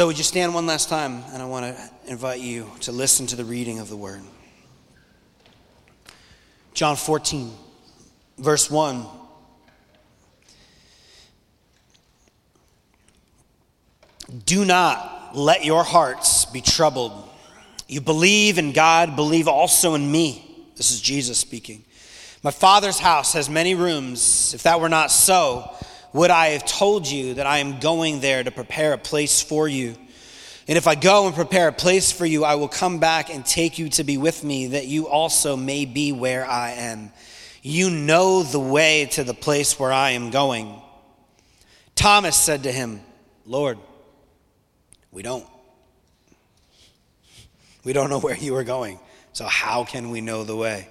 So, would you stand one last time? And I want to invite you to listen to the reading of the word. John 14, verse 1. Do not let your hearts be troubled. You believe in God, believe also in me. This is Jesus speaking. My Father's house has many rooms. If that were not so, would I have told you that I am going there to prepare a place for you? And if I go and prepare a place for you, I will come back and take you to be with me, that you also may be where I am. You know the way to the place where I am going. Thomas said to him, Lord, we don't. We don't know where you are going, so how can we know the way?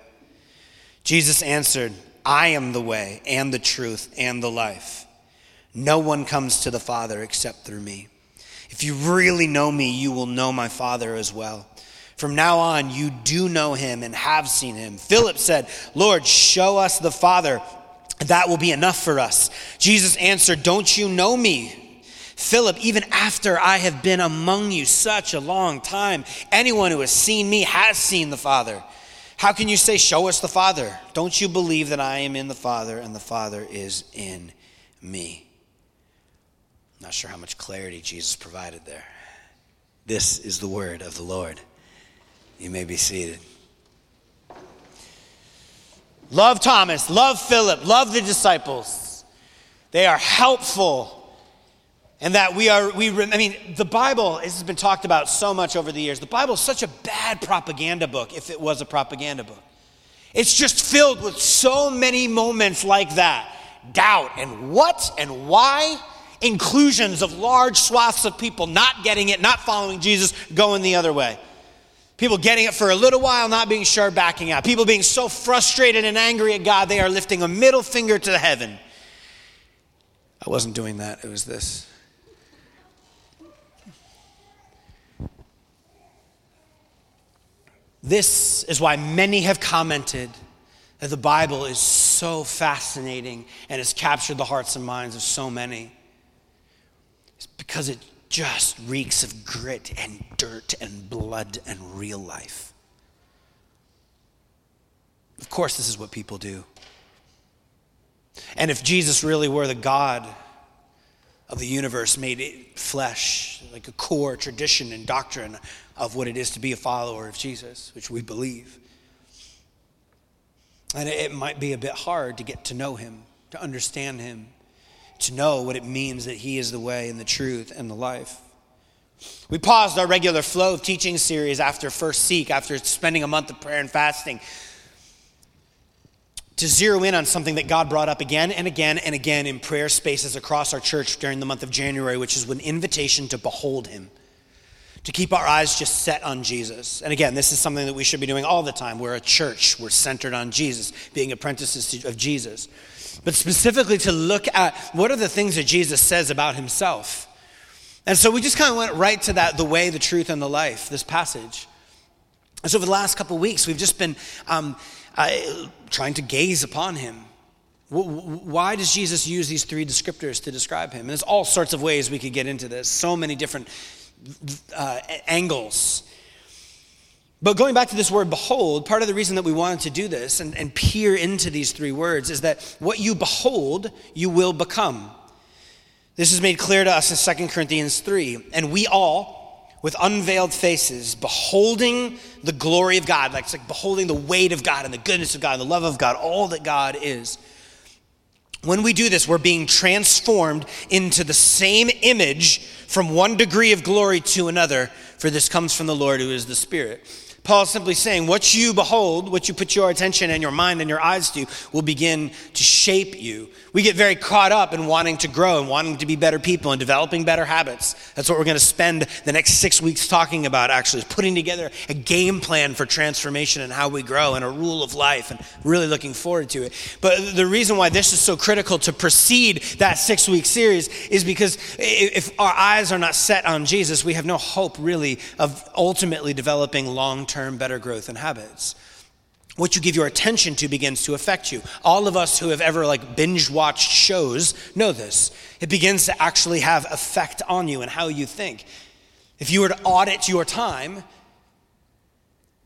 Jesus answered, I am the way and the truth and the life. No one comes to the Father except through me. If you really know me, you will know my Father as well. From now on, you do know him and have seen him. Philip said, Lord, show us the Father. That will be enough for us. Jesus answered, Don't you know me? Philip, even after I have been among you such a long time, anyone who has seen me has seen the Father. How can you say, Show us the Father? Don't you believe that I am in the Father and the Father is in me? Not sure how much clarity Jesus provided there. This is the word of the Lord. You may be seated. Love Thomas, love Philip, love the disciples. They are helpful. And that we are, we, I mean, the Bible, this has been talked about so much over the years. The Bible is such a bad propaganda book if it was a propaganda book. It's just filled with so many moments like that doubt and what and why inclusions of large swaths of people not getting it, not following Jesus, going the other way. People getting it for a little while, not being sure, backing out. People being so frustrated and angry at God, they are lifting a middle finger to heaven. I wasn't doing that, it was this. This is why many have commented that the Bible is so fascinating and has captured the hearts and minds of so many because it just reeks of grit and dirt and blood and real life. Of course, this is what people do. And if Jesus really were the God of the universe made flesh, like a core tradition and doctrine of what it is to be a follower of Jesus, which we believe, and it might be a bit hard to get to know him, to understand him, to know what it means that He is the way and the truth and the life. We paused our regular flow of teaching series after First Seek, after spending a month of prayer and fasting, to zero in on something that God brought up again and again and again in prayer spaces across our church during the month of January, which is an invitation to behold Him, to keep our eyes just set on Jesus. And again, this is something that we should be doing all the time. We're a church, we're centered on Jesus, being apprentices of Jesus but specifically to look at what are the things that Jesus says about himself. And so we just kind of went right to that the way, the truth, and the life, this passage. And so over the last couple weeks, we've just been um, uh, trying to gaze upon him. Why does Jesus use these three descriptors to describe him? And there's all sorts of ways we could get into this, so many different uh, angles. But going back to this word behold, part of the reason that we wanted to do this and, and peer into these three words is that what you behold, you will become. This is made clear to us in 2 Corinthians 3. And we all, with unveiled faces, beholding the glory of God, like it's like beholding the weight of God and the goodness of God, and the love of God, all that God is. When we do this, we're being transformed into the same image from one degree of glory to another, for this comes from the Lord who is the Spirit. Paul is simply saying, what you behold, what you put your attention and your mind and your eyes to, will begin to shape you. We get very caught up in wanting to grow and wanting to be better people and developing better habits. That's what we're going to spend the next six weeks talking about, actually, is putting together a game plan for transformation and how we grow and a rule of life, and really looking forward to it. But the reason why this is so critical to precede that six week series is because if our eyes are not set on Jesus, we have no hope, really, of ultimately developing long term better growth and habits. What you give your attention to begins to affect you. All of us who have ever like binge watched shows know this. It begins to actually have effect on you and how you think. If you were to audit your time,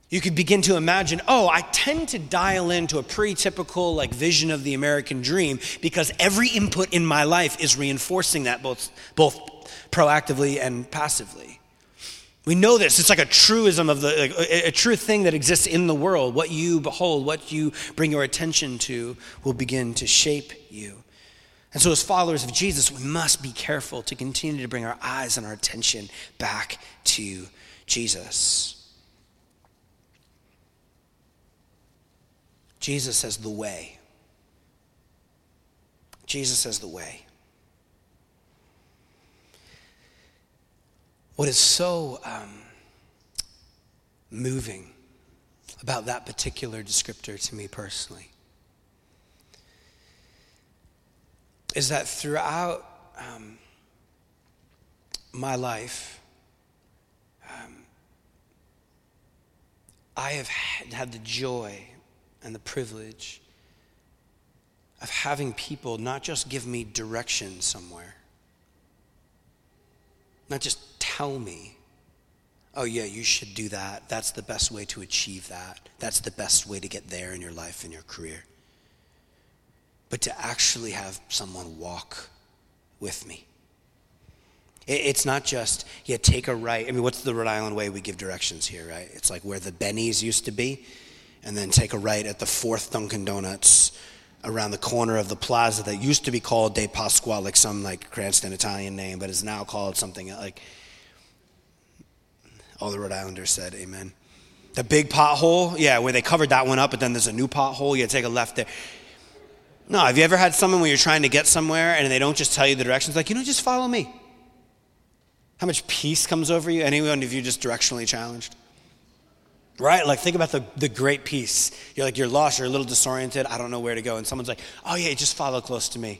you could begin to imagine, oh, I tend to dial into a pretty typical like vision of the American dream because every input in my life is reinforcing that both, both proactively and passively. We know this. It's like a truism of the, like, a, a true thing that exists in the world. What you behold, what you bring your attention to will begin to shape you. And so, as followers of Jesus, we must be careful to continue to bring our eyes and our attention back to Jesus. Jesus says the way. Jesus says the way. What is so um, moving about that particular descriptor to me personally is that throughout um, my life, um, I have had the joy and the privilege of having people not just give me direction somewhere, not just tell me, oh, yeah, you should do that. That's the best way to achieve that. That's the best way to get there in your life and your career but to actually have someone walk with me. It's not just, yeah, take a right. I mean, what's the Rhode Island way we give directions here, right? It's like where the Benny's used to be, and then take a right at the fourth Dunkin' Donuts around the corner of the plaza that used to be called De Pasqua, like some like Cranston Italian name, but is now called something like, all the Rhode Islanders said, amen. The big pothole, yeah, where they covered that one up, but then there's a new pothole, you take a left there. No, have you ever had someone where you're trying to get somewhere and they don't just tell you the directions? Like, you know, just follow me. How much peace comes over you? Anyone of you just directionally challenged? Right? Like, think about the, the great peace. You're like, you're lost, you're a little disoriented, I don't know where to go. And someone's like, oh, yeah, just follow close to me.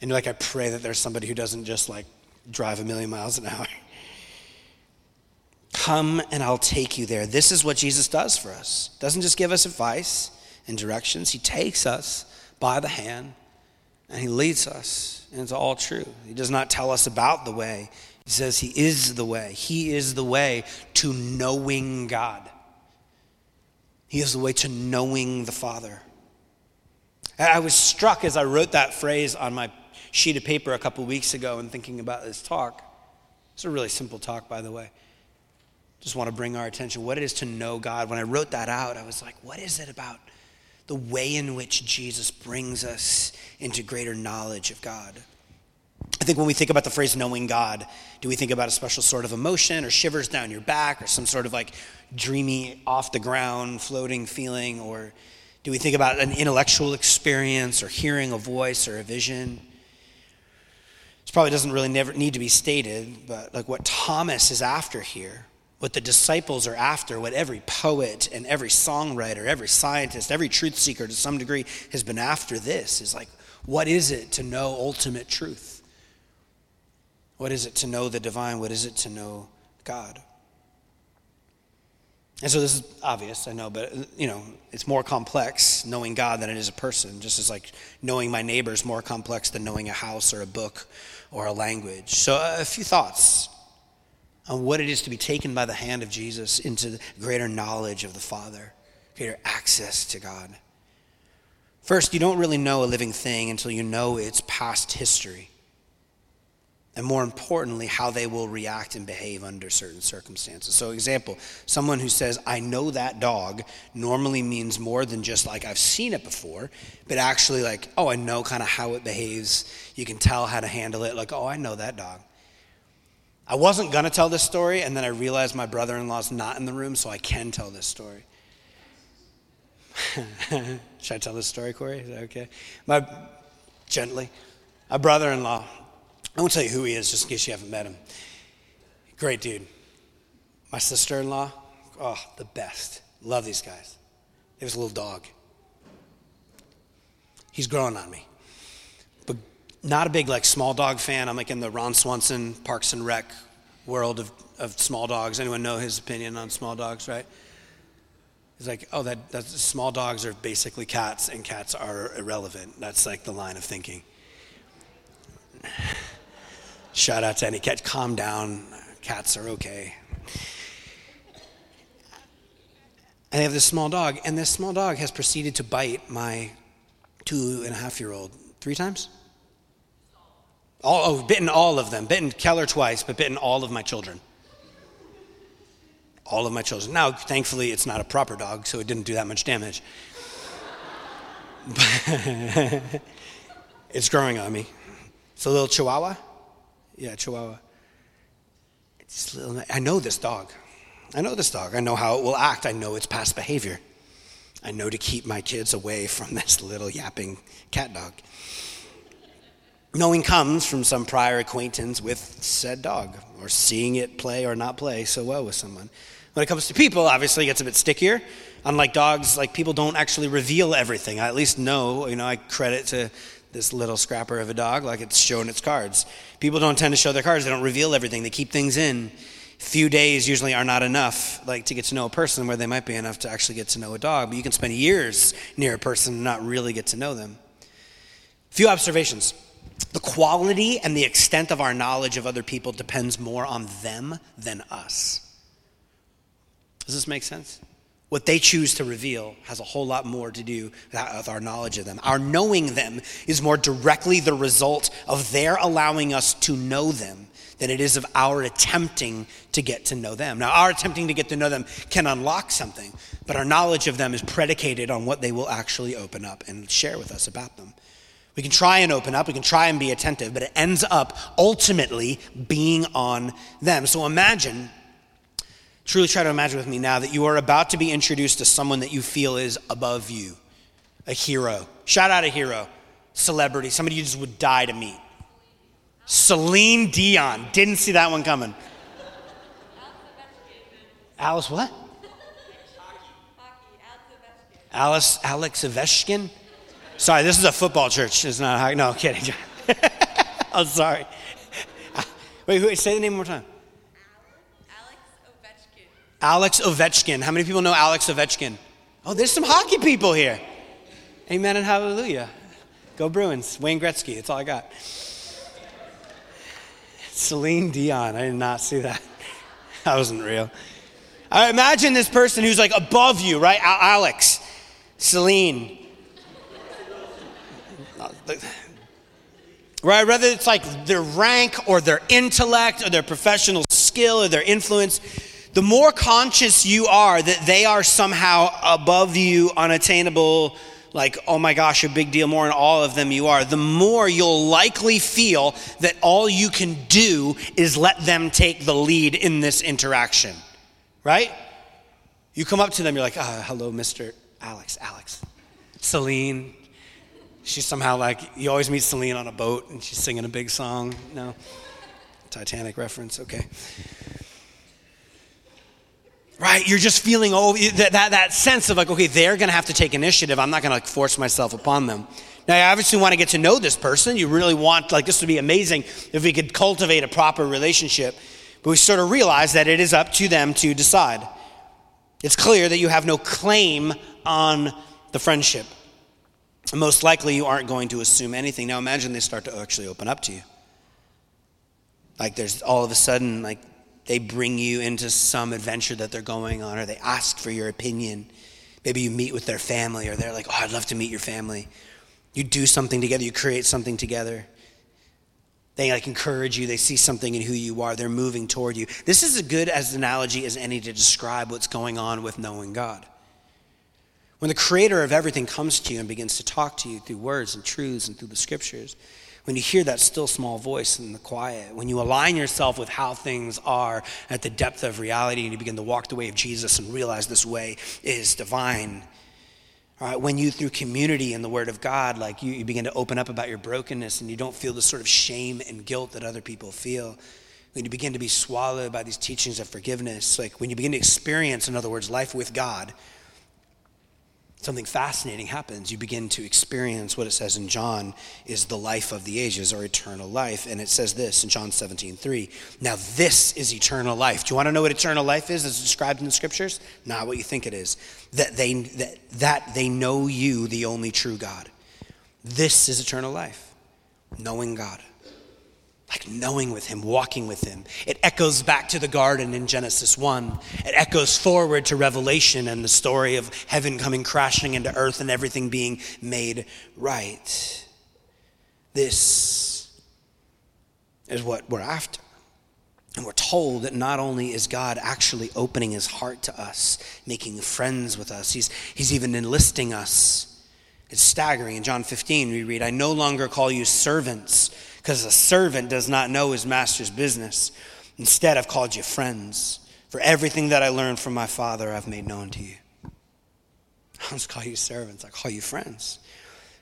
And you're like, I pray that there's somebody who doesn't just like drive a million miles an hour. Come and I'll take you there. This is what Jesus does for us. Doesn't just give us advice and directions, He takes us by the hand and he leads us into all truth. He does not tell us about the way, he says he is the way. He is the way to knowing God, he is the way to knowing the Father. I was struck as I wrote that phrase on my sheet of paper a couple weeks ago and thinking about this talk. It's a really simple talk, by the way. Just want to bring our attention what it is to know God. When I wrote that out, I was like, what is it about the way in which Jesus brings us into greater knowledge of God. I think when we think about the phrase knowing God, do we think about a special sort of emotion or shivers down your back or some sort of like dreamy, off the ground, floating feeling? Or do we think about an intellectual experience or hearing a voice or a vision? This probably doesn't really never need to be stated, but like what Thomas is after here what the disciples are after, what every poet and every songwriter, every scientist, every truth seeker to some degree has been after this is like, what is it to know ultimate truth? What is it to know the divine? What is it to know God? And so this is obvious, I know, but you know, it's more complex knowing God than it is a person. Just as like knowing my neighbor is more complex than knowing a house or a book or a language. So uh, a few thoughts on what it is to be taken by the hand of Jesus into greater knowledge of the Father, greater access to God. First, you don't really know a living thing until you know its past history. And more importantly, how they will react and behave under certain circumstances. So, example, someone who says, I know that dog, normally means more than just like I've seen it before, but actually like, oh, I know kind of how it behaves. You can tell how to handle it. Like, oh, I know that dog. I wasn't going to tell this story, and then I realized my brother in law's not in the room, so I can tell this story. Should I tell this story, Corey? Is that okay? My, gently. My brother in law, I won't tell you who he is just in case you haven't met him. Great dude. My sister in law, oh, the best. Love these guys. There was a little dog. He's growing on me not a big like small dog fan. I'm like in the Ron Swanson Parks and Rec world of, of small dogs. Anyone know his opinion on small dogs, right? He's like, oh, that that's, small dogs are basically cats, and cats are irrelevant. That's like the line of thinking. Shout out to any cat. Calm down, Cats are okay. And they have this small dog, and this small dog has proceeded to bite my two and a half year old three times. All, oh, bitten all of them. Bitten Keller twice, but bitten all of my children. All of my children. Now, thankfully, it's not a proper dog, so it didn't do that much damage. it's growing on me. It's a little chihuahua. Yeah, chihuahua. It's little, I know this dog. I know this dog. I know how it will act. I know its past behavior. I know to keep my kids away from this little yapping cat dog. Knowing comes from some prior acquaintance with said dog, or seeing it play or not play so well with someone. When it comes to people, obviously it gets a bit stickier. Unlike dogs, like people don't actually reveal everything. I at least know, you know, I credit to this little scrapper of a dog, like it's showing its cards. People don't tend to show their cards, they don't reveal everything, they keep things in. Few days usually are not enough, like to get to know a person, where they might be enough to actually get to know a dog. But you can spend years near a person and not really get to know them. Few observations. The quality and the extent of our knowledge of other people depends more on them than us. Does this make sense? What they choose to reveal has a whole lot more to do with our knowledge of them. Our knowing them is more directly the result of their allowing us to know them than it is of our attempting to get to know them. Now, our attempting to get to know them can unlock something, but our knowledge of them is predicated on what they will actually open up and share with us about them. We can try and open up, we can try and be attentive, but it ends up ultimately being on them. So imagine, truly try to imagine with me now that you are about to be introduced to someone that you feel is above you, a hero. Shout out a hero, celebrity, somebody you just would die to meet. Celine Dion. Didn't see that one coming. Alice what? Alice Alex Ovechkin. Sorry, this is a football church. It's not hockey. No, kidding. I'm sorry. Wait, wait, say the name one more time. Alex Ovechkin. Alex Ovechkin. How many people know Alex Ovechkin? Oh, there's some hockey people here. Amen and hallelujah. Go Bruins. Wayne Gretzky. That's all I got. Celine Dion. I did not see that. That wasn't real. I imagine this person who's like above you, right? Alex, Celine. Right? Whether it's like their rank or their intellect or their professional skill or their influence, the more conscious you are that they are somehow above you, unattainable, like, oh my gosh, a big deal more than all of them you are, the more you'll likely feel that all you can do is let them take the lead in this interaction, right? You come up to them, you're like, ah, hello, Mr. Alex, Alex. Celine. She's somehow like, you always meet Celine on a boat and she's singing a big song. No? Titanic reference, okay right? You're just feeling oh, that, that, that sense of like, okay, they're to have to take initiative. I'm not to like force myself upon them. Now, you obviously want to get to know this person. You really want, like, this would be amazing if we could cultivate a proper relationship. But we sort of realize that it is up to them to decide. It's clear that you have no claim on the friendship. Most likely, you aren't going to assume anything. Now, imagine they start to actually open up to you. Like, there's all of a sudden, like, they bring you into some adventure that they're going on, or they ask for your opinion. Maybe you meet with their family, or they're like, oh, I'd love to meet your family. You do something together, you create something together. They like encourage you, they see something in who you are, they're moving toward you. This is as good as an analogy as any to describe what's going on with knowing God. When the creator of everything comes to you and begins to talk to you through words and truths and through the scriptures, when you hear that still small voice in the quiet, when you align yourself with how things are at the depth of reality and you begin to walk the way of Jesus and realize this way is divine. Right, when you, through community and the Word of God, like you, you begin to open up about your brokenness and you don't feel the sort of shame and guilt that other people feel, when you begin to be swallowed by these teachings of forgiveness, like when you begin to experience, in other words, life with God, something fascinating happens. You begin to experience what it says in John is the life of the ages or eternal life. And it says this in John 17, 3. Now, this is eternal life. Do you want to know what eternal life is as described in the scriptures? Not what you think it is. That they, that, that they know you, the only true God. This is eternal life, knowing God. Like knowing with him, walking with him. It echoes back to the garden in Genesis 1. It echoes forward to Revelation and the story of heaven coming crashing into earth and everything being made right. This is what we're after. And we're told that not only is God actually opening his heart to us, making friends with us, he's, he's even enlisting us. It's staggering. In John 15, we read, I no longer call you servants because a servant does not know his master's business. Instead, I've called you friends. For everything that I learned from my Father, I've made known to you. I don't call you servants, I call you friends.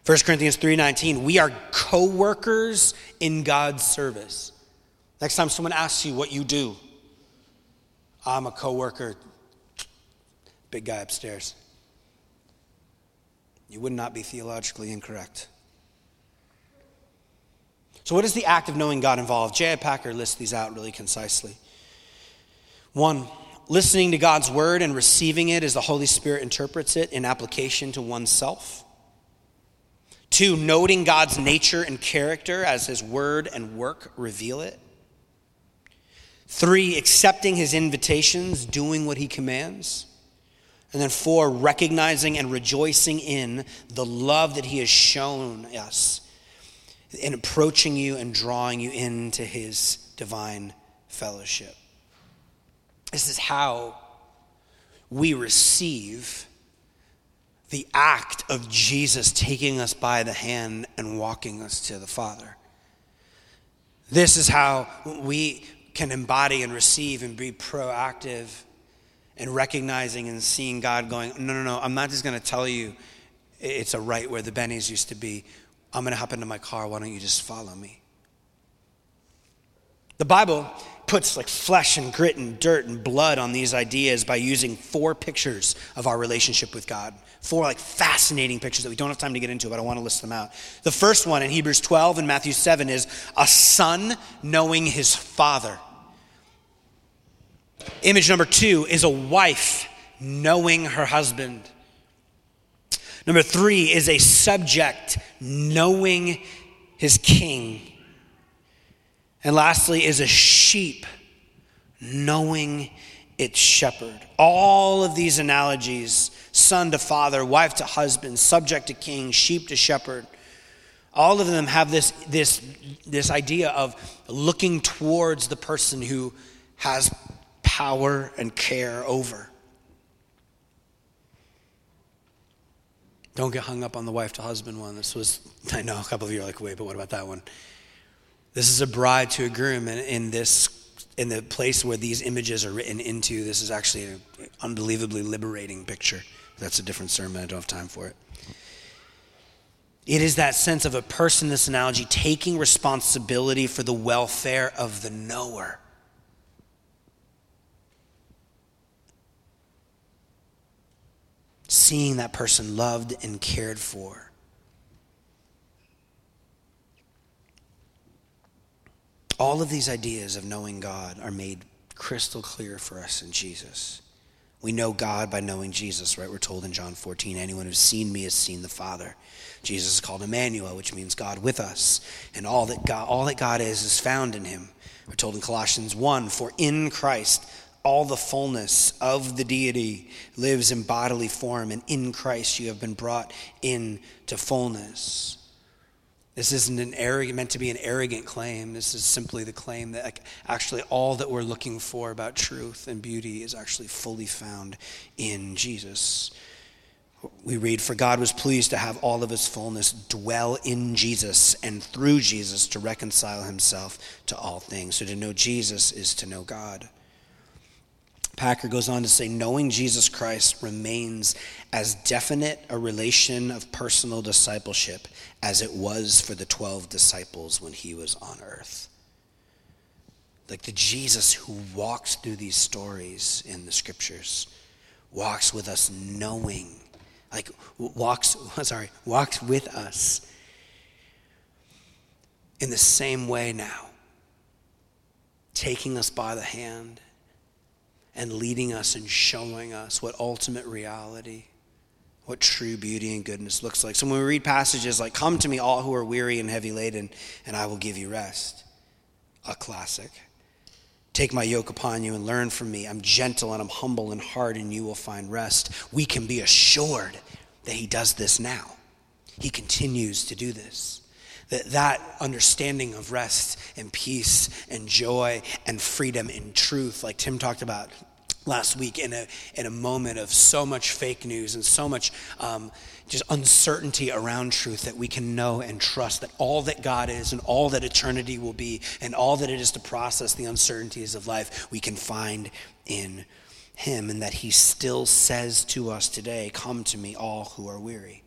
1 Corinthians 3:19, we are co-workers in God's service. Next time someone asks you what you do, I'm a co-worker. Big guy upstairs. You would not be theologically incorrect. So, what is the act of knowing God involved? J.I. Packer lists these out really concisely. One, listening to God's word and receiving it as the Holy Spirit interprets it in application to oneself. Two, noting God's nature and character as his word and work reveal it. Three, accepting his invitations, doing what he commands. And then four, recognizing and rejoicing in the love that he has shown us in approaching you and drawing you into his divine fellowship. This is how we receive the act of Jesus taking us by the hand and walking us to the Father. This is how we can embody and receive and be proactive and recognizing and seeing God going, no, no, no, I'm not just going to tell you it's a right where the Benny's used to be. I'm going to hop into my car. Why don't you just follow me? The Bible puts like flesh and grit and dirt and blood on these ideas by using four pictures of our relationship with God. Four like fascinating pictures that we don't have time to get into, but I want to list them out. The first one in Hebrews 12 and Matthew 7 is a son knowing his father. Image number two is a wife knowing her husband. Number three is a subject knowing his king. And lastly, is a sheep knowing its shepherd. All of these analogies son to father, wife to husband, subject to king, sheep to shepherd all of them have this, this, this idea of looking towards the person who has power and care over. Don't get hung up on the wife to husband one. This was, I know a couple of you are like, wait, but what about that one? This is a bride to a groom, and in this, in the place where these images are written into, this is actually an unbelievably liberating picture. That's a different sermon. I don't have time for it. It is that sense of a person, this analogy, taking responsibility for the welfare of the knower. Seeing that person loved and cared for. All of these ideas of knowing God are made crystal clear for us in Jesus. We know God by knowing Jesus, right? We're told in John 14, anyone who's seen me has seen the Father. Jesus is called Emmanuel, which means God with us. And all that God, all that God is is found in him. We're told in Colossians 1, for in Christ all the fullness of the deity lives in bodily form, and in Christ you have been brought into fullness. This isn't an arrogant, meant to be an arrogant claim. This is simply the claim that actually all that we're looking for about truth and beauty is actually fully found in Jesus. We read, For God was pleased to have all of his fullness dwell in Jesus and through Jesus to reconcile himself to all things. So to know Jesus is to know God. Packer goes on to say, knowing Jesus Christ remains as definite a relation of personal discipleship as it was for the 12 disciples when he was on earth. Like the Jesus who walks through these stories in the scriptures, walks with us knowing, like walks, sorry, walks with us in the same way now, taking us by the hand and leading us and showing us what ultimate reality, what true beauty and goodness looks like. So when we read passages like, Come to me, all who are weary and heavy laden, and I will give you rest. a classic. Take my yoke upon you and learn from me. I'm gentle and I'm humble in heart, and you will find rest. We can be assured that he does this now. He continues to do this. That that understanding of rest and peace and joy and freedom in truth, like Tim talked about last week, in a, in a moment of so much fake news and so much um, just uncertainty around truth, that we can know and trust that all that God is and all that eternity will be and all that it is to process the uncertainties of life, we can find in Him, and that He still says to us today, Come to me, all who are weary.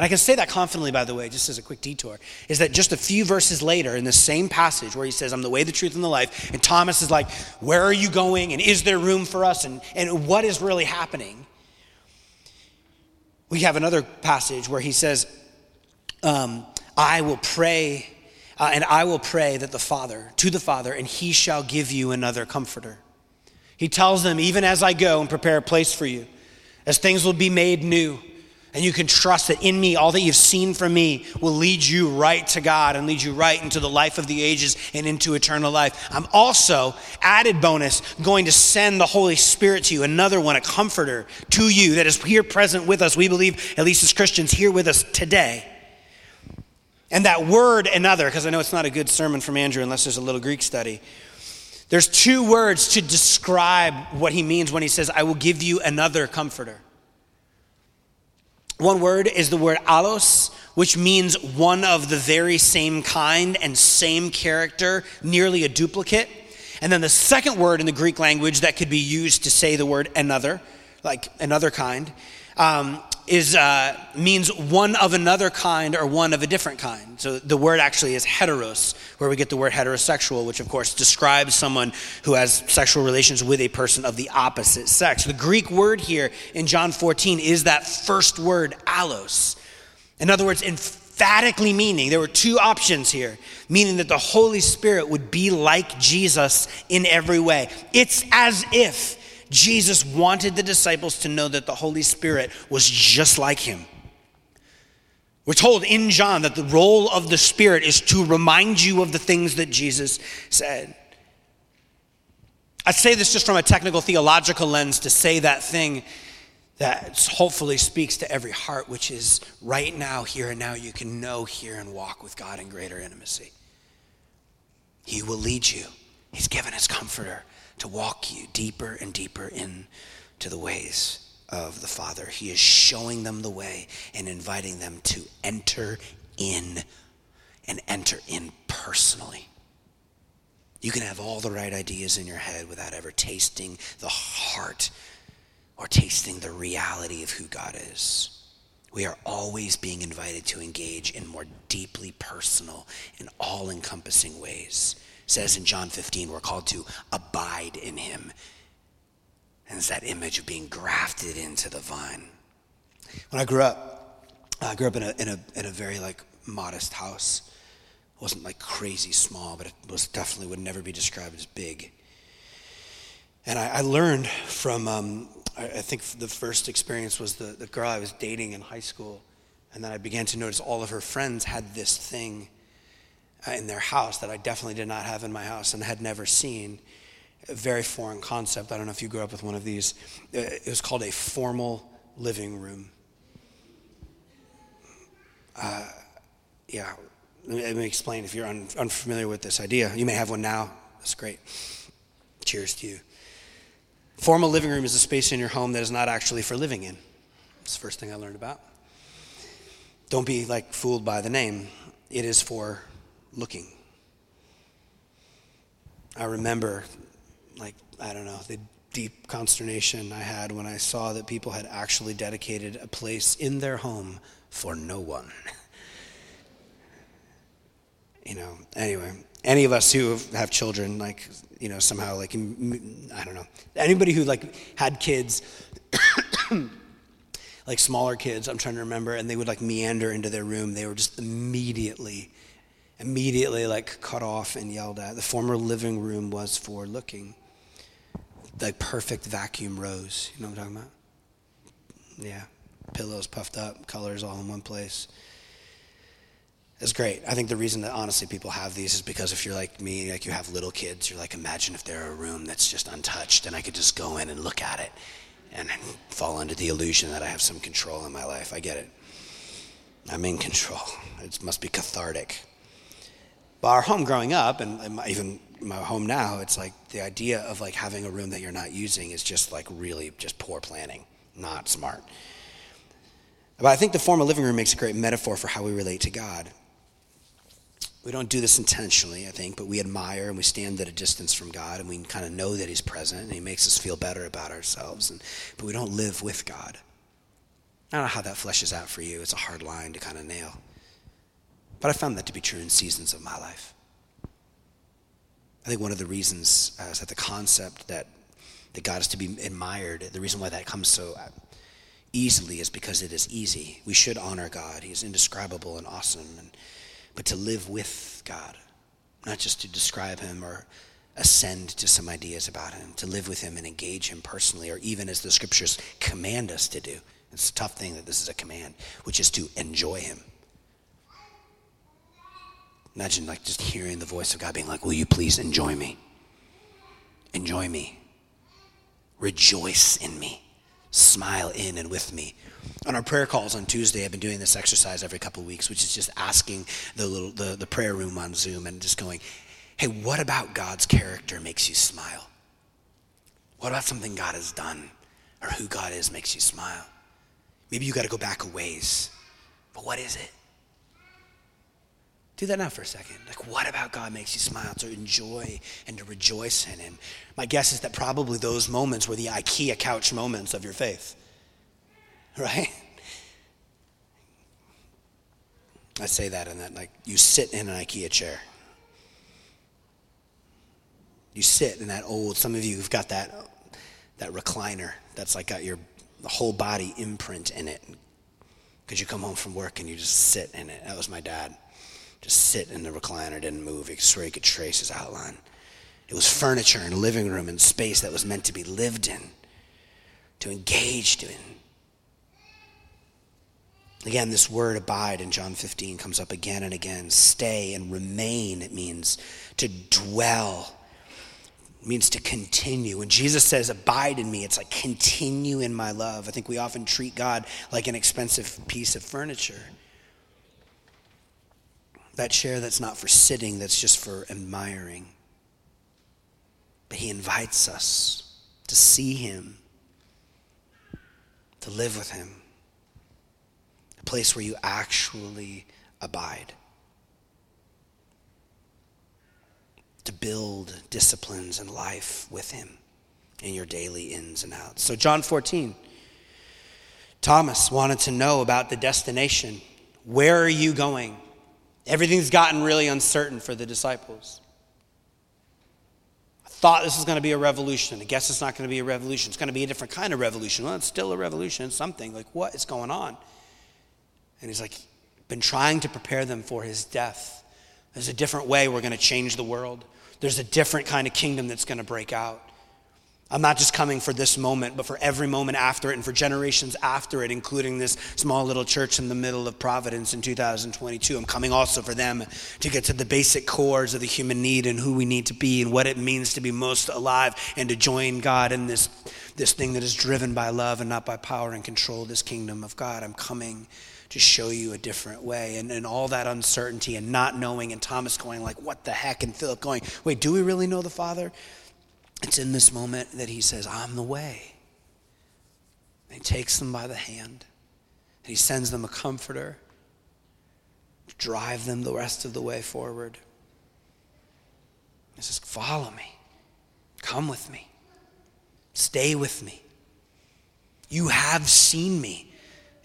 And I can say that confidently, by the way, just as a quick detour, is that just a few verses later in the same passage where he says, I'm the way, the truth, and the life, and Thomas is like, Where are you going? And is there room for us? And, and what is really happening? We have another passage where he says, um, I will pray, uh, and I will pray that the Father, to the Father, and he shall give you another comforter. He tells them, Even as I go and prepare a place for you, as things will be made new and you can trust that in me, all that you've seen from me will lead you right to God and lead you right into the life of the ages and into eternal life. I'm also, added bonus, going to send the Holy Spirit to you, another one, a comforter to you that is here present with us. We believe, at least as Christians, here with us today. And that word, another, because I know it's not a good sermon from Andrew unless there's a little Greek study. There's two words to describe what he means when he says, I will give you another comforter. One word is the word allos, which means one of the very same kind and same character, nearly a duplicate. And then the second word in the Greek language that could be used to say the word another, like another kind, um, is uh, means one of another kind or one of a different kind. So the word actually is heteros, where we get the word heterosexual, which of course describes someone who has sexual relations with a person of the opposite sex. The Greek word here in John 14 is that first word, allos. In other words, emphatically meaning there were two options here, meaning that the Holy Spirit would be like Jesus in every way. It's as if Jesus wanted the disciples to know that the Holy Spirit was just like him. We're told in John that the role of the Spirit is to remind you of the things that Jesus said. I say this just from a technical theological lens to say that thing that hopefully speaks to every heart, which is right now, here and now, you can know, hear, and walk with God in greater intimacy. He will lead you, He's given His comforter to walk you deeper and deeper into the ways of the Father. He is showing them the way and inviting them to enter in and enter in personally. You can have all the right ideas in your head without ever tasting the heart or tasting the reality of who God is. We are always being invited to engage in more deeply personal and all encompassing ways says in John 15, we're called to abide in him. And it's that image of being grafted into the vine. When I grew up, I grew up in a, in a, in a very like modest house. It wasn't like crazy small, but it was definitely would never be described as big. And I, I learned from, um, I, I, think the first experience was the, the girl I was dating in high school. And then I began to notice all of her friends had this thing in their house that I definitely did not have in my house and had never seen. A very foreign concept. I don't know if you grew up with one of these. Uh, it was called a formal living room. Uh, yeah, let me explain if you're un- unfamiliar with this idea. You may have one now. That's great. Cheers to you. Formal living room is a space in your home that is not actually for living in. It's the first thing I learned about. Don't be like fooled by the name. It is for looking. I remember, like, I don't know, the deep consternation I had when I saw that people had actually dedicated a place in their home for no one. you know, anyway, any of us who have children, like, you know, somehow, like, I don't know, anybody who, like, had kids, like smaller kids, I'm trying to remember, and they would, like, meander into their room, they were just immediately immediately like cut off and yelled at. The former living room was for looking. The perfect vacuum rows. You know what I'm talking about? Yeah. Pillows puffed up, colors all in one place. It's great. I think the reason that honestly people have these is because if you're like me, like you have little kids, you're like, imagine if there are a room that's just untouched and I could just go in and look at it and fall under the illusion that I have some control in my life. I get it. I'm in control. It must be cathartic. But our home growing up, and even my home now, it's like the idea of like having a room that you're not using is just like really just poor planning, not smart. But I think the formal living room makes a great metaphor for how we relate to God. We don't do this intentionally, I think, but we admire and we stand at a distance from God and we kind of know that He's present and He makes us feel better about ourselves. And, but we don't live with God. I don't know how that fleshes out for you. It's a hard line to kind of nail. But I found that to be true in seasons of my life. I think one of the reasons uh, is that the concept that, that God is to be admired, the reason why that comes so uh, easily is because it is easy. We should honor God. He is indescribable and awesome. And, but to live with God, not just to describe him or ascend to some ideas about him, to live with him and engage him personally, or even as the scriptures command us to do. It's a tough thing that this is a command, which is to enjoy him. Imagine like just hearing the voice of God being like, Will you please enjoy me? Enjoy me. Rejoice in me. Smile in and with me. On our prayer calls on Tuesday, I've been doing this exercise every couple of weeks, which is just asking the little the, the prayer room on Zoom and just going, Hey, what about God's character makes you smile? What about something God has done or who God is makes you smile? Maybe you got to go back a ways. But what is it? Do that now for a second. Like, what about God makes you smile? To enjoy and to rejoice in Him. My guess is that probably those moments were the IKEA couch moments of your faith. Right? I say that in that, like, you sit in an IKEA chair. You sit in that old, some of you have got that, that recliner that's like got your whole body imprint in it. Because you come home from work and you just sit in it. That was my dad just sit in the recliner, didn't move. Swear he could trace his outline. It was furniture and a living room and space that was meant to be lived in, to engage in. Again, this word abide in John 15 comes up again and again. Stay and remain, it means to dwell, it means to continue. When Jesus says, abide in me, it's like continue in my love. I think we often treat God like an expensive piece of furniture that chair that's not for sitting, that's just for admiring. But he invites us to see him, to live with him, a place where you actually abide, to build disciplines and life with him in your daily ins and outs. So, John 14, Thomas wanted to know about the destination. Where are you going? Everything's gotten really uncertain for the disciples. I thought this was going to be a revolution. I guess it's not going to be a revolution. It's going to be a different kind of revolution. Well, it's still a revolution. Something. Like, what is going on? And he's like, been trying to prepare them for his death. There's a different way we're going to change the world. There's a different kind of kingdom that's going to break out. I'm not just coming for this moment, but for every moment after it and for generations after it, including this small little church in the middle of Providence in 2022. I'm coming also for them to get to the basic cores of the human need and who we need to be and what it means to be most alive and to join God in this, this thing that is driven by love and not by power and control, this kingdom of God. I'm coming to show you a different way. And, and all that uncertainty and not knowing, and Thomas going like, what the heck? And Philip going, wait, do we really know the Father? It's in this moment that he says, I'm the way. And he takes them by the hand and he sends them a comforter to drive them the rest of the way forward. He says, Follow me. Come with me. Stay with me. You have seen me.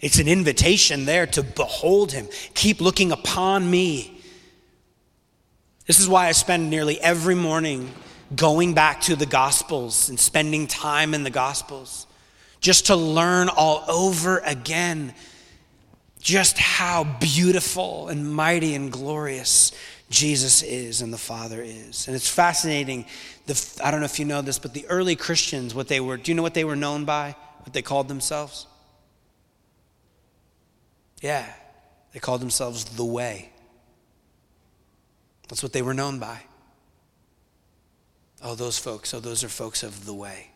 It's an invitation there to behold him. Keep looking upon me. This is why I spend nearly every morning going back to the Gospels and spending time in the Gospels just to learn all over again just how beautiful and mighty and glorious Jesus is and the Father is. And it's fascinating. The, I don't know if you know this, but the early Christians, what they were, do you know what they were known by? What they called themselves? Yeah, they called themselves the way. That's what they were known by. Oh, those folks, oh, those are folks of the way.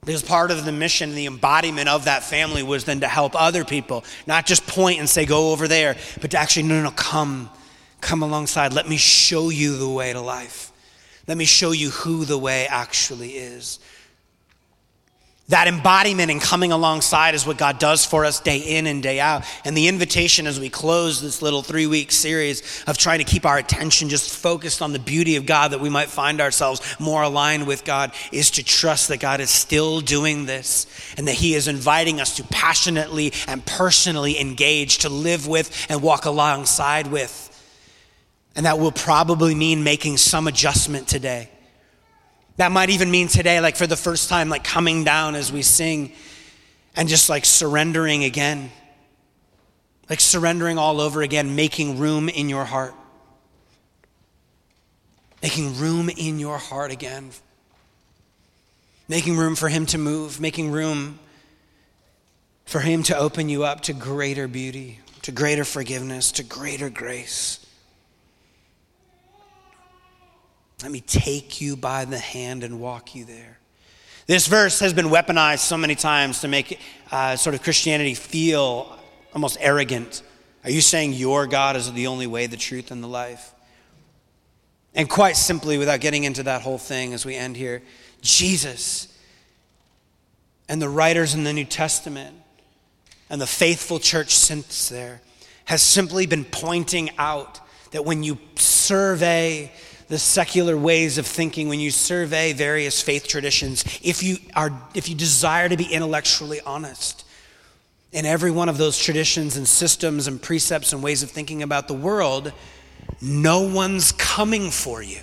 Because part of the mission, the embodiment of that family was then to help other people, not just point and say, go over there, but to actually, no, no, no, come, come alongside. Let me show you the way to life. Let me show you who the way actually is. That embodiment and coming alongside is what God does for us day in and day out. And the invitation as we close this little three week series of trying to keep our attention just focused on the beauty of God, that we might find ourselves more aligned with God, is to trust that God is still doing this and that He is inviting us to passionately and personally engage, to live with and walk alongside with. And that will probably mean making some adjustment today. That might even mean today, like for the first time, like coming down as we sing and just like surrendering again. Like surrendering all over again, making room in your heart. Making room in your heart again. Making room for Him to move, making room for Him to open you up to greater beauty, to greater forgiveness, to greater grace. Let me take you by the hand and walk you there. This verse has been weaponized so many times to make uh, sort of Christianity feel almost arrogant. Are you saying your God is the only way, the truth, and the life? And quite simply, without getting into that whole thing as we end here, Jesus and the writers in the New Testament and the faithful church since there has simply been pointing out that when you survey the secular ways of thinking, when you survey various faith traditions, if you, are, if you desire to be intellectually honest, in every one of those traditions and systems and precepts and ways of thinking about the world, no one's coming for you.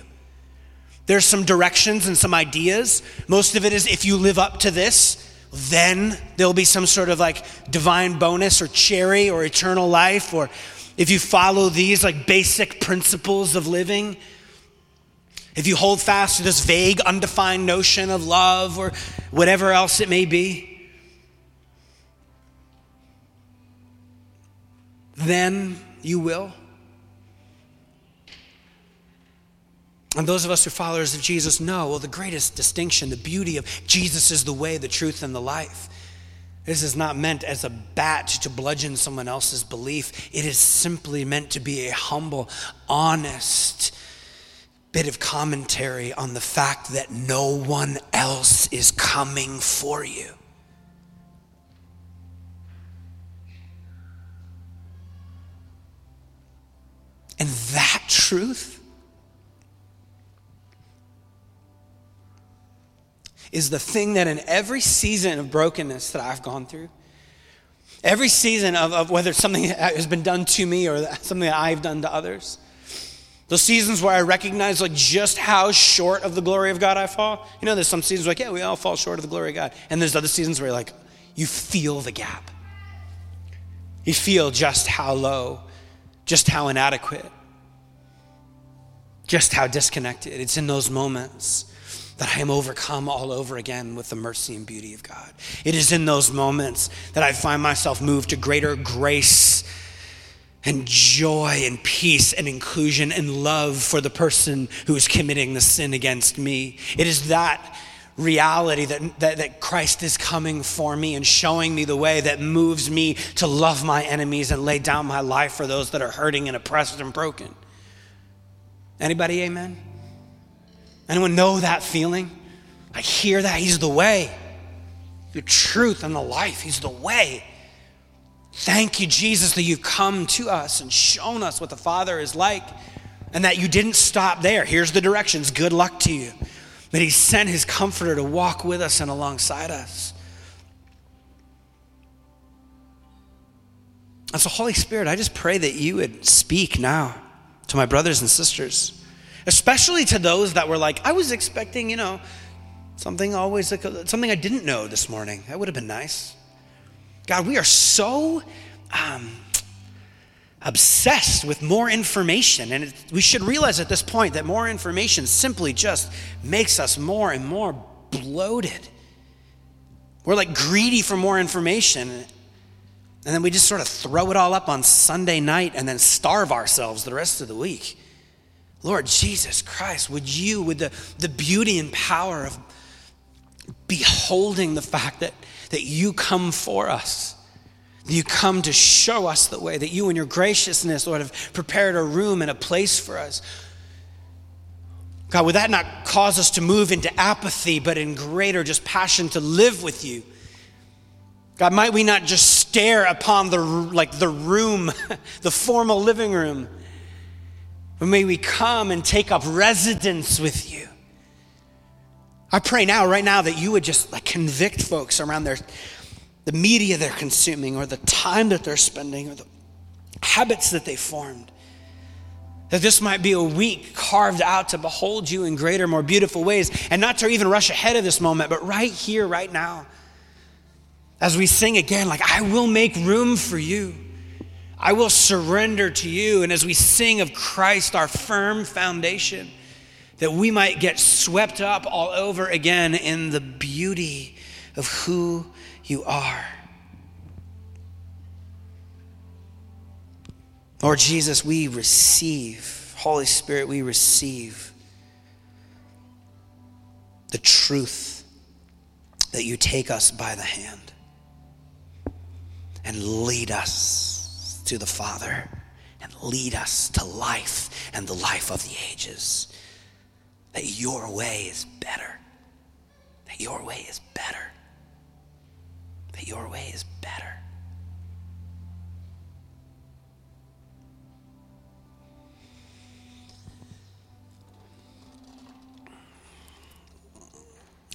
There's some directions and some ideas. Most of it is if you live up to this, then there'll be some sort of like divine bonus or cherry or eternal life. Or if you follow these like basic principles of living, if you hold fast to this vague, undefined notion of love or whatever else it may be, then you will. And those of us who are followers of Jesus know, well, the greatest distinction, the beauty of Jesus is the way, the truth, and the life. This is not meant as a bat to bludgeon someone else's belief. It is simply meant to be a humble, honest, bit of commentary on the fact that no one else is coming for you. And that truth is the thing that in every season of brokenness that I've gone through, every season of, of whether something has been done to me or something that I've done to others, those seasons where I recognize like just how short of the glory of God I fall. You know, there's some seasons like, yeah, we all fall short of the glory of God. And there's other seasons where you're like, you feel the gap. You feel just how low, just how inadequate, just how disconnected. It's in those moments that I am overcome all over again with the mercy and beauty of God. It is in those moments that I find myself moved to greater grace and joy and peace and inclusion and love for the person who is committing the sin against me. It is that reality that, that, that, Christ is coming for me and showing me the way that moves me to love my enemies and lay down my life for those that are hurting and oppressed and broken. Anybody, amen? Anyone know that feeling? I hear that. He's the way, the truth, and the life. He's the way. Thank you, Jesus, that you've come to us and shown us what the Father is like and that you didn't stop there. Here's the directions. Good luck to you. That He sent His Comforter to walk with us and alongside us. And so, Holy Spirit, I just pray that you would speak now to my brothers and sisters, especially to those that were like, I was expecting, you know, something always something I didn't know this morning. That would have been nice. God, we are so um, obsessed with more information. And it, we should realize at this point that more information simply just makes us more and more bloated. We're like greedy for more information. And then we just sort of throw it all up on Sunday night and then starve ourselves the rest of the week. Lord Jesus Christ, would you, with the, the beauty and power of beholding the fact that, that you come for us, that you come to show us the way, that you, in your graciousness, Lord, have prepared a room and a place for us. God, would that not cause us to move into apathy, but in greater just passion to live with you? God, might we not just stare upon the like the room, the formal living room, but may we come and take up residence with you. I pray now, right now, that you would just like convict folks around their the media they're consuming or the time that they're spending or the habits that they formed. That this might be a week carved out to behold you in greater, more beautiful ways, and not to even rush ahead of this moment, but right here, right now as we sing again, like, I will make room for you. I will surrender to you. And as we sing of Christ, our firm foundation, that we might get swept up all over again in the beauty of who you are. Lord Jesus, we receive, Holy Spirit, we receive the truth that you take us by the hand and lead us to the Father and lead us to life and the life of the ages. That your way is better. That your way is better. That your way is better.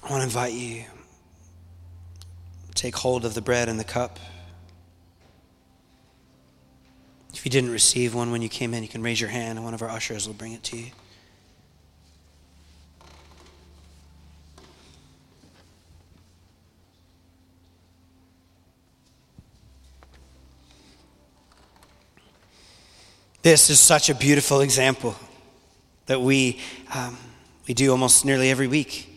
I want to invite you take hold of the bread and the cup. If you didn't receive one when you came in, you can raise your hand and one of our ushers will bring it to you. This is such a beautiful example that we, um, we do almost nearly every week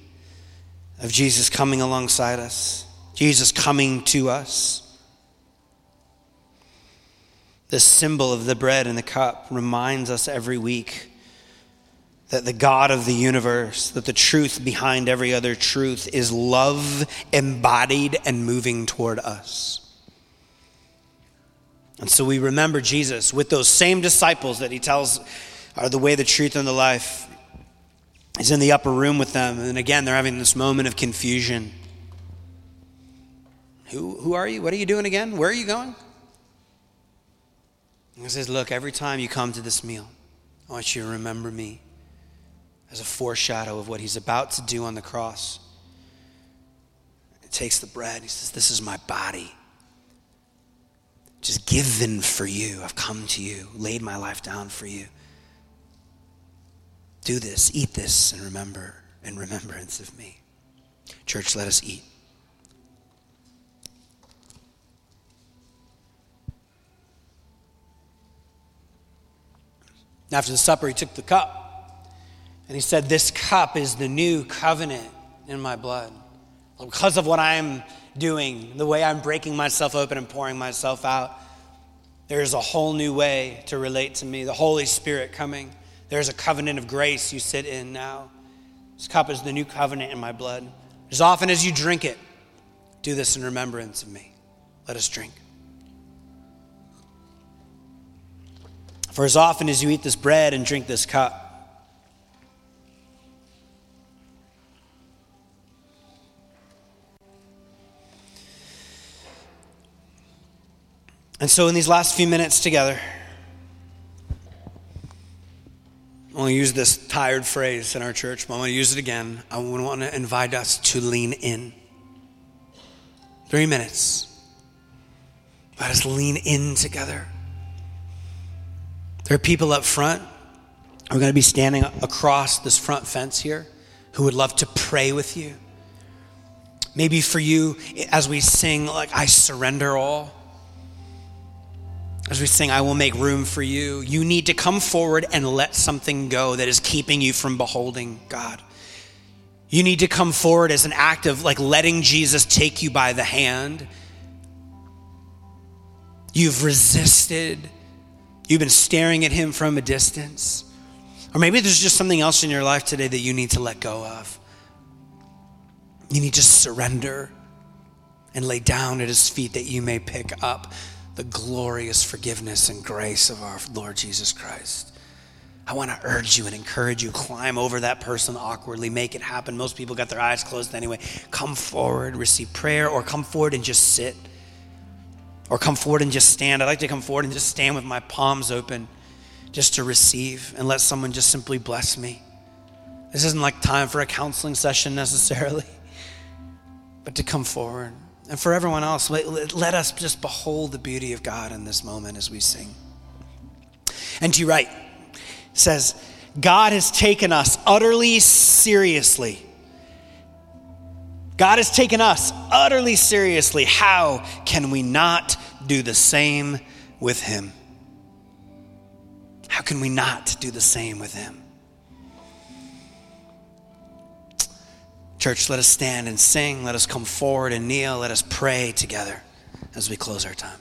of Jesus coming alongside us, Jesus coming to us. The symbol of the bread and the cup reminds us every week that the God of the universe, that the truth behind every other truth is love embodied and moving toward us. And so we remember Jesus with those same disciples that he tells are the way, the truth, and the life. He's in the upper room with them, and again, they're having this moment of confusion. Who, who are you? What are you doing again? Where are you going? And he says, Look, every time you come to this meal, I want you to remember me as a foreshadow of what he's about to do on the cross. He takes the bread. He says, This is my body. Just given for you. I've come to you, laid my life down for you. Do this, eat this, and remember, in remembrance of me. Church, let us eat. After the supper, he took the cup and he said, This cup is the new covenant in my blood. Because of what I'm doing, the way I'm breaking myself open and pouring myself out, there's a whole new way to relate to me. The Holy Spirit coming. There's a covenant of grace you sit in now. This cup is the new covenant in my blood. As often as you drink it, do this in remembrance of me. Let us drink. For as often as you eat this bread and drink this cup, And so, in these last few minutes together, I want to use this tired phrase in our church, but I want to use it again. I want to invite us to lean in. Three minutes. Let us lean in together. There are people up front who are going to be standing across this front fence here who would love to pray with you. Maybe for you, as we sing, like, I surrender all. As we sing, I will make room for you, you need to come forward and let something go that is keeping you from beholding God. You need to come forward as an act of like letting Jesus take you by the hand You've resisted. You've been staring at him from a distance. Or maybe there's just something else in your life today that you need to let go of. You need to surrender and lay down at his feet that you may pick up the glorious forgiveness and grace of our Lord Jesus Christ. I want to urge you and encourage you climb over that person awkwardly, make it happen. Most people got their eyes closed anyway. Come forward, receive prayer, or come forward and just sit. Or come forward and just stand. I like to come forward and just stand with my palms open just to receive and let someone just simply bless me. This isn't like time for a counseling session necessarily, but to come forward. And for everyone else, let, us just behold the beauty of God in this moment as we sing. N.T. Wright says, God has taken us utterly seriously. God has taken us utterly seriously. How can we not do the same with Him? How can we not do the same with him? Church, let us stand and sing. Let us come forward and kneel. Let us pray together as we close our time.